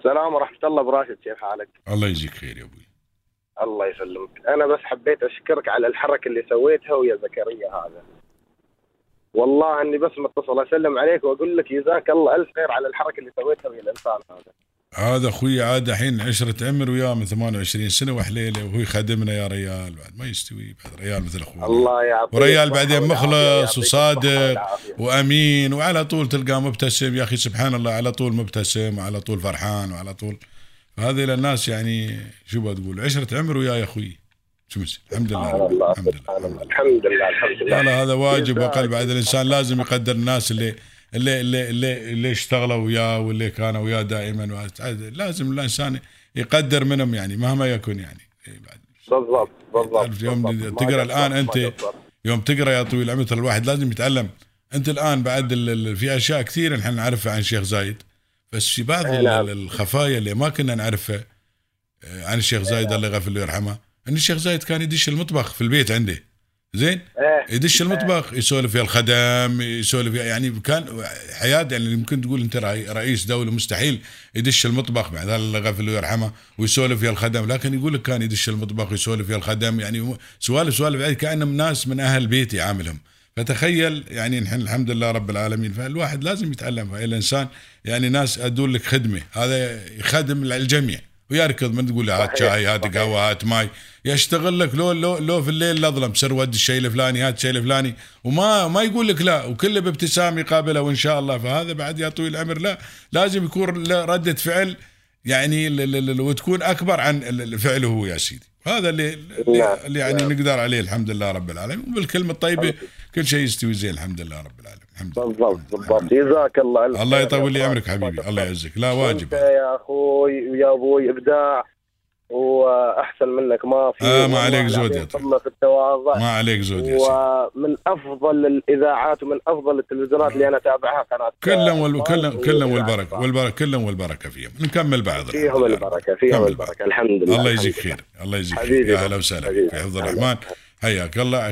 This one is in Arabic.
السلام ورحمة الله براشد كيف حالك؟ الله يجزيك خير يا أبوي. الله يسلمك. أنا بس حبيت أشكرك على الحركة اللي سويتها ويا زكريا هذا. والله أني بس متصل أسلم عليك وأقول لك جزاك الله ألف خير على الحركة اللي سويتها ويا الإنسان هذا. هذا أخوي عاد الحين عشرة عمر وياه من 28 سنة وحليلة وهو يخدمنا يا ريال بعد ما يستوي بعد ريال مثل أخوي. الله يعطيك وريال بعدين مخلص وصادق. وأمين وعلى طول تلقاه مبتسم. يا أخي سبحان الله على طول مبتسم وعلى طول فرحان وعلى طول. هذه للناس يعني شو بتقول؟ عشرة عمر وياه يا أخوي. شو الحمد لله. الحمد لله. الحمد لله الحمد لله. هذا واجب جزاك وقل بعد الإنسان لازم يقدر الناس اللي اللي اللي اللي, اللي اشتغلوا وياه واللي كانوا وياه دائما. لازم الإنسان يقدر منهم يعني مهما يكن يعني. إيه بعد. بالضبط بالضبط يوم تقرأ الآن انت. يوم تقرأ يا طويل العمر الواحد لازم يتعلم. أنت الآن بعد في أشياء كثير نحن نعرفها عن الشيخ زايد. بس في بعض ال- نعم. ال- الخفايا اللي ما كنا نعرفها آه، عن الشيخ زايد الله يغفر له ويرحمه إن الشيخ زايد كان يدش المطبخ في البيت عنده زين؟ إيه. يدش المطبخ يسولف ويا الخدم يسولف يعني كان حياه يعني يمكن تقول أنت رئي- رئيس دولة مستحيل يدش المطبخ بعد الله يغفر له ويرحمه ويسولف ويا الخدم لكن يقول لك كان يدش المطبخ ويسولف ويا الخدم يعني سوالف سوالف يعني كأنهم ناس من أهل بيتي يعاملهم فتخيل يعني نحن الحمد لله رب العالمين فالواحد لازم يتعلم الانسان يعني ناس ادول لك خدمة هذا يخدم الجميع. ويركض من تقول له هات شاي هات. قهوة هات ماي. يشتغل لك لو لو لو في الليل الأظلم سر ود الشيء الفلاني هات الشيء الفلاني. وما ما يقول لك لا وكله بابتسام يقابله وإن شاء الله. فهذا بعد يا طويل العمر لا لازم يكون ردة فعل يعني وتكون أكبر عن فعله هو يا سيدي. هذا اللي اللي, نعم، يعني نعم. نقدر عليه الحمد لله رب العالمين. وبالكلمه الطيبة كل شيء يستوي زين الحمد لله رب العالمين الحمد لله. بالضبط بالضبط. جزاك الله ألف الله يطول لي عمرك. حبيبي الله يعزك. لا واجب. يا أخوي ويا أبوي إبداع. وأحسن منك ما في آه، ما عليك زود يا طيب. في التواضع. ما عليك زود يا ومن أفضل الإذاعات ومن أفضل التلفزيونات اللي أنا أتابعها قناة كلهم وال... كلهم كلهم والبركة. والبركة كلهم والبركة فيهم. نكمل بعض فيهم. البركة فيهم البركة. الحمد لله. الله يجزيك. خير الله يجزيك خير. يا هلا وسهلا. في حفظ الرحمن. حياك الله. عشان